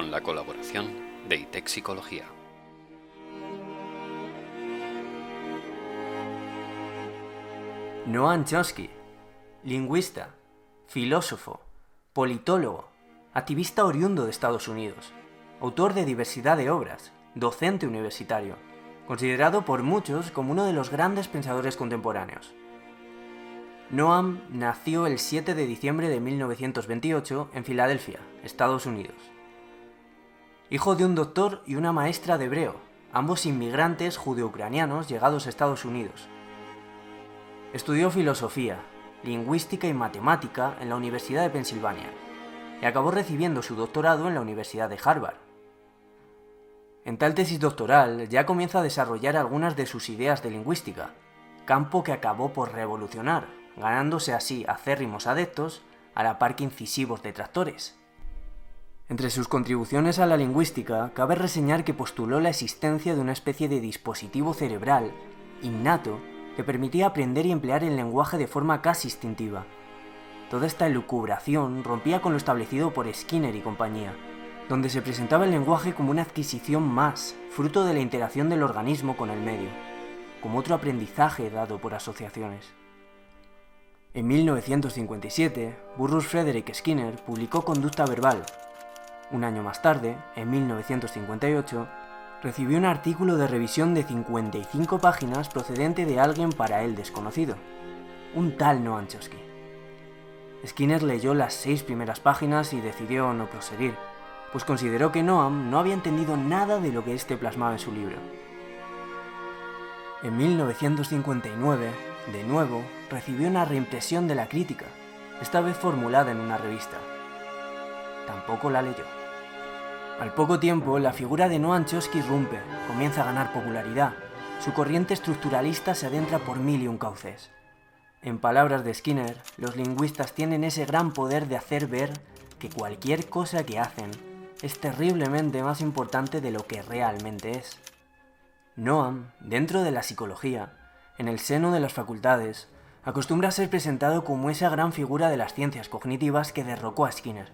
con la colaboración de ITEC Psicología. Noam Chomsky, lingüista, filósofo, politólogo, activista oriundo de Estados Unidos, autor de diversidad de obras, docente universitario, considerado por muchos como uno de los grandes pensadores contemporáneos. Noam nació el 7 de diciembre de 1928 en Filadelfia, Estados Unidos. Hijo de un doctor y una maestra de hebreo, ambos inmigrantes judeo-ucranianos llegados a Estados Unidos. Estudió filosofía, lingüística y matemática en la Universidad de Pensilvania y acabó recibiendo su doctorado en la Universidad de Harvard. En tal tesis doctoral ya comienza a desarrollar algunas de sus ideas de lingüística, campo que acabó por revolucionar ganándose así acérrimos adeptos a la par que incisivos detractores. Entre sus contribuciones a la lingüística, cabe reseñar que postuló la existencia de una especie de dispositivo cerebral innato que permitía aprender y emplear el lenguaje de forma casi instintiva. Toda esta elucubración rompía con lo establecido por Skinner y compañía, donde se presentaba el lenguaje como una adquisición más, fruto de la interacción del organismo con el medio, como otro aprendizaje dado por asociaciones. En 1957, Burrus Frederick Skinner publicó Conducta Verbal. Un año más tarde, en 1958, recibió un artículo de revisión de 55 páginas procedente de alguien para él desconocido, un tal Noam Chomsky. Skinner leyó las seis primeras páginas y decidió no proseguir, pues consideró que Noam no había entendido nada de lo que éste plasmaba en su libro. En 1959, de nuevo, recibió una reimpresión de la crítica, esta vez formulada en una revista. Tampoco la leyó. Al poco tiempo, la figura de Noam Chomsky rompe, comienza a ganar popularidad. Su corriente estructuralista se adentra por mil y un cauces. En palabras de Skinner, los lingüistas tienen ese gran poder de hacer ver que cualquier cosa que hacen es terriblemente más importante de lo que realmente es. Noam, dentro de la psicología, en el seno de las facultades, acostumbra a ser presentado como esa gran figura de las ciencias cognitivas que derrocó a Skinner,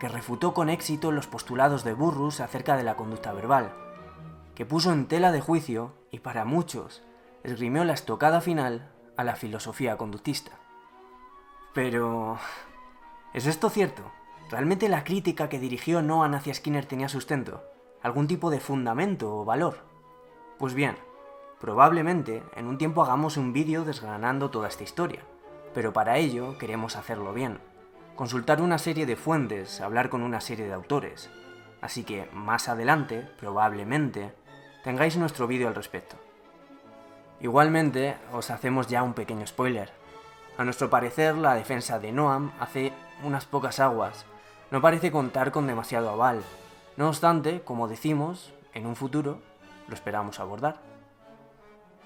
que refutó con éxito los postulados de Burrus acerca de la conducta verbal, que puso en tela de juicio, y para muchos, esgrimió la estocada final a la filosofía conductista. Pero... ¿Es esto cierto? ¿Realmente la crítica que dirigió Noah hacia Skinner tenía sustento? ¿Algún tipo de fundamento o valor? Pues bien, Probablemente en un tiempo hagamos un vídeo desgranando toda esta historia, pero para ello queremos hacerlo bien. Consultar una serie de fuentes, hablar con una serie de autores. Así que más adelante, probablemente, tengáis nuestro vídeo al respecto. Igualmente, os hacemos ya un pequeño spoiler. A nuestro parecer, la defensa de Noam hace unas pocas aguas. No parece contar con demasiado aval. No obstante, como decimos, en un futuro lo esperamos abordar.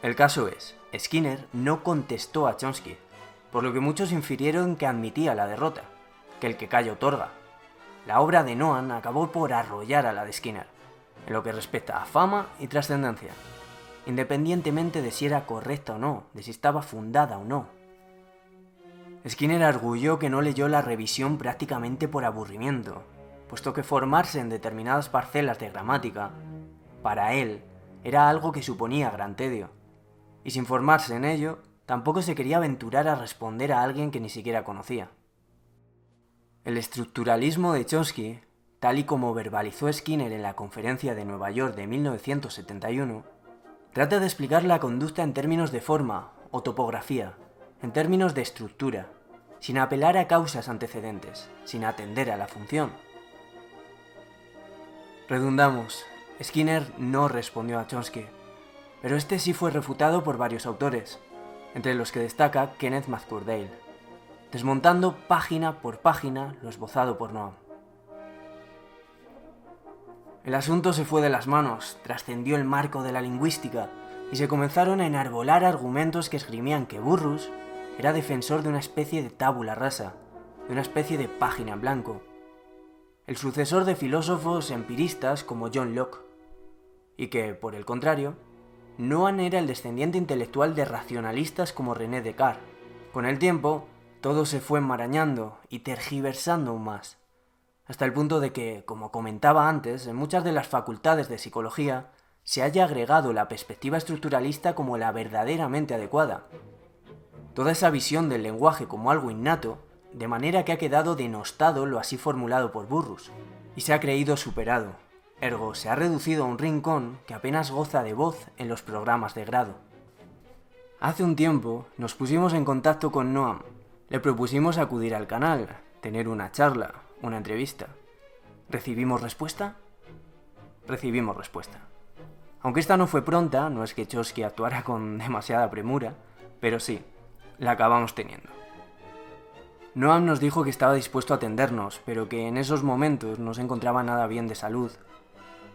El caso es, Skinner no contestó a Chomsky, por lo que muchos infirieron que admitía la derrota, que el que calla otorga. La obra de Noam acabó por arrollar a la de Skinner, en lo que respecta a fama y trascendencia, independientemente de si era correcta o no, de si estaba fundada o no. Skinner arguyó que no leyó la revisión prácticamente por aburrimiento, puesto que formarse en determinadas parcelas de gramática, para él, era algo que suponía gran tedio y sin formarse en ello, tampoco se quería aventurar a responder a alguien que ni siquiera conocía. El estructuralismo de Chomsky, tal y como verbalizó Skinner en la conferencia de Nueva York de 1971, trata de explicar la conducta en términos de forma o topografía, en términos de estructura, sin apelar a causas antecedentes, sin atender a la función. Redundamos, Skinner no respondió a Chomsky, pero este sí fue refutado por varios autores, entre los que destaca Kenneth McCurdale, desmontando página por página lo esbozado por Noam. El asunto se fue de las manos, trascendió el marco de la lingüística y se comenzaron a enarbolar argumentos que esgrimían que Burrus era defensor de una especie de tábula rasa, de una especie de página en blanco, el sucesor de filósofos empiristas como John Locke, y que, por el contrario, Noam era el descendiente intelectual de racionalistas como René Descartes. Con el tiempo, todo se fue enmarañando y tergiversando aún más. hasta el punto de que, como comentaba antes, en muchas de las facultades de psicología se haya agregado la perspectiva estructuralista como la verdaderamente adecuada. Toda esa visión del lenguaje como algo innato, de manera que ha quedado denostado lo así formulado por Burrus, y se ha creído superado, ergo se ha reducido a un rincón que apenas goza de voz en los programas de grado. Hace un tiempo nos pusimos en contacto con Noam, le propusimos acudir al canal, tener una charla, una entrevista. ¿Recibimos respuesta? Recibimos respuesta. Aunque esta no fue pronta, no es que Chosky actuara con demasiada premura, pero sí, la acabamos teniendo. Noam nos dijo que estaba dispuesto a atendernos, pero que en esos momentos no se encontraba nada bien de salud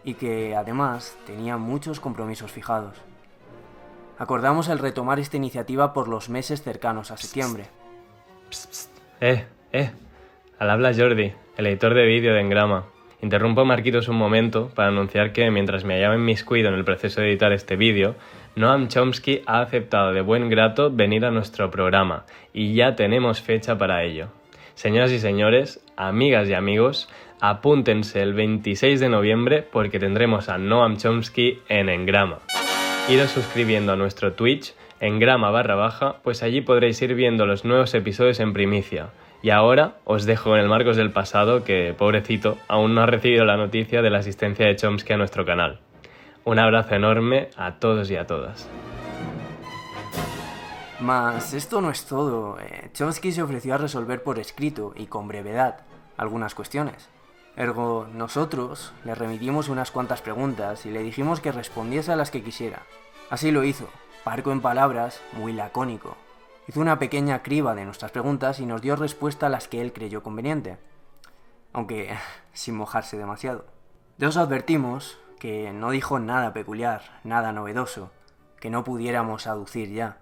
y que además tenía muchos compromisos fijados. Acordamos el retomar esta iniciativa por los meses cercanos a septiembre. Eh, eh. Al habla Jordi, el editor de vídeo de Engrama. Interrumpo a Marquitos un momento para anunciar que mientras me hallaba inmiscuido en el proceso de editar este vídeo, Noam Chomsky ha aceptado de buen grato venir a nuestro programa y ya tenemos fecha para ello. Señoras y señores, amigas y amigos, apúntense el 26 de noviembre porque tendremos a Noam Chomsky en Engrama. Iros suscribiendo a nuestro Twitch, Engrama barra baja, pues allí podréis ir viendo los nuevos episodios en primicia y ahora os dejo en el Marcos del pasado que, pobrecito, aún no ha recibido la noticia de la asistencia de Chomsky a nuestro canal. Un abrazo enorme a todos y a todas. Mas esto no es todo. Eh, Chomsky se ofreció a resolver por escrito y con brevedad algunas cuestiones. Ergo, nosotros le remitimos unas cuantas preguntas y le dijimos que respondiese a las que quisiera. Así lo hizo, parco en palabras, muy lacónico, Hizo una pequeña criba de nuestras preguntas y nos dio respuesta a las que él creyó conveniente, aunque sin mojarse demasiado. Ya os advertimos que no dijo nada peculiar, nada novedoso, que no pudiéramos aducir ya.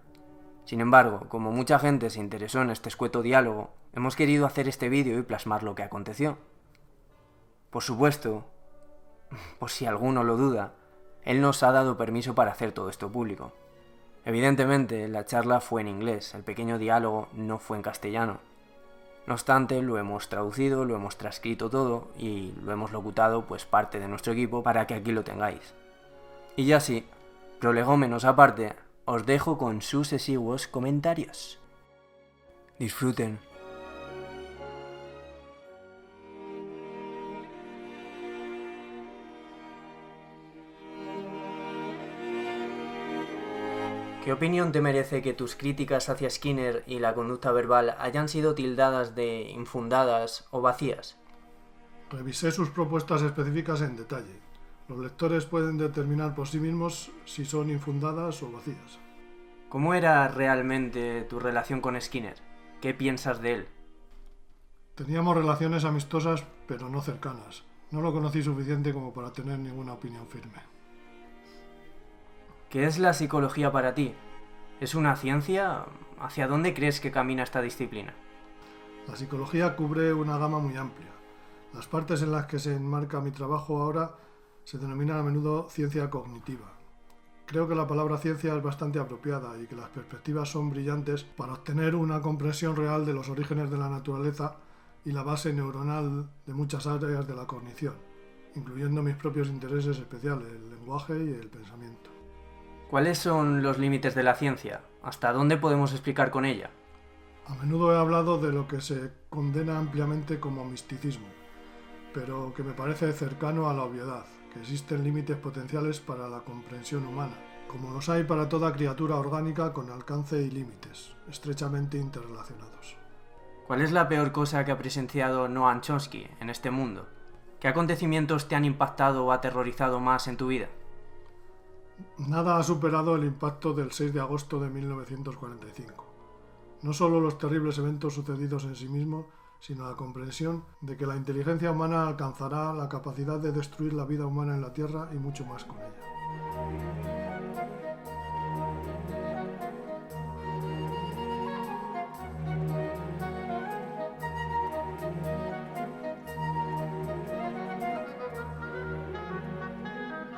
Sin embargo, como mucha gente se interesó en este escueto diálogo, hemos querido hacer este vídeo y plasmar lo que aconteció. Por supuesto, por si alguno lo duda, él nos ha dado permiso para hacer todo esto público. Evidentemente, la charla fue en inglés, el pequeño diálogo no fue en castellano. No obstante, lo hemos traducido, lo hemos transcrito todo y lo hemos locutado pues parte de nuestro equipo para que aquí lo tengáis. Y ya sí, prolegómenos aparte, os dejo con sus exiguos comentarios. Disfruten. ¿Qué opinión te merece que tus críticas hacia Skinner y la conducta verbal hayan sido tildadas de infundadas o vacías? Revisé sus propuestas específicas en detalle. Los lectores pueden determinar por sí mismos si son infundadas o vacías. ¿Cómo era realmente tu relación con Skinner? ¿Qué piensas de él? Teníamos relaciones amistosas, pero no cercanas. No lo conocí suficiente como para tener ninguna opinión firme. ¿Qué es la psicología para ti? ¿Es una ciencia? ¿Hacia dónde crees que camina esta disciplina? La psicología cubre una gama muy amplia. Las partes en las que se enmarca mi trabajo ahora se denominan a menudo ciencia cognitiva. Creo que la palabra ciencia es bastante apropiada y que las perspectivas son brillantes para obtener una comprensión real de los orígenes de la naturaleza y la base neuronal de muchas áreas de la cognición, incluyendo mis propios intereses especiales, el lenguaje y el pensamiento. ¿Cuáles son los límites de la ciencia? ¿Hasta dónde podemos explicar con ella? A menudo he hablado de lo que se condena ampliamente como misticismo, pero que me parece cercano a la obviedad, que existen límites potenciales para la comprensión humana, como los hay para toda criatura orgánica con alcance y límites, estrechamente interrelacionados. ¿Cuál es la peor cosa que ha presenciado Noam Chomsky en este mundo? ¿Qué acontecimientos te han impactado o aterrorizado más en tu vida? Nada ha superado el impacto del 6 de agosto de 1945. No solo los terribles eventos sucedidos en sí mismos, sino la comprensión de que la inteligencia humana alcanzará la capacidad de destruir la vida humana en la Tierra y mucho más con ella.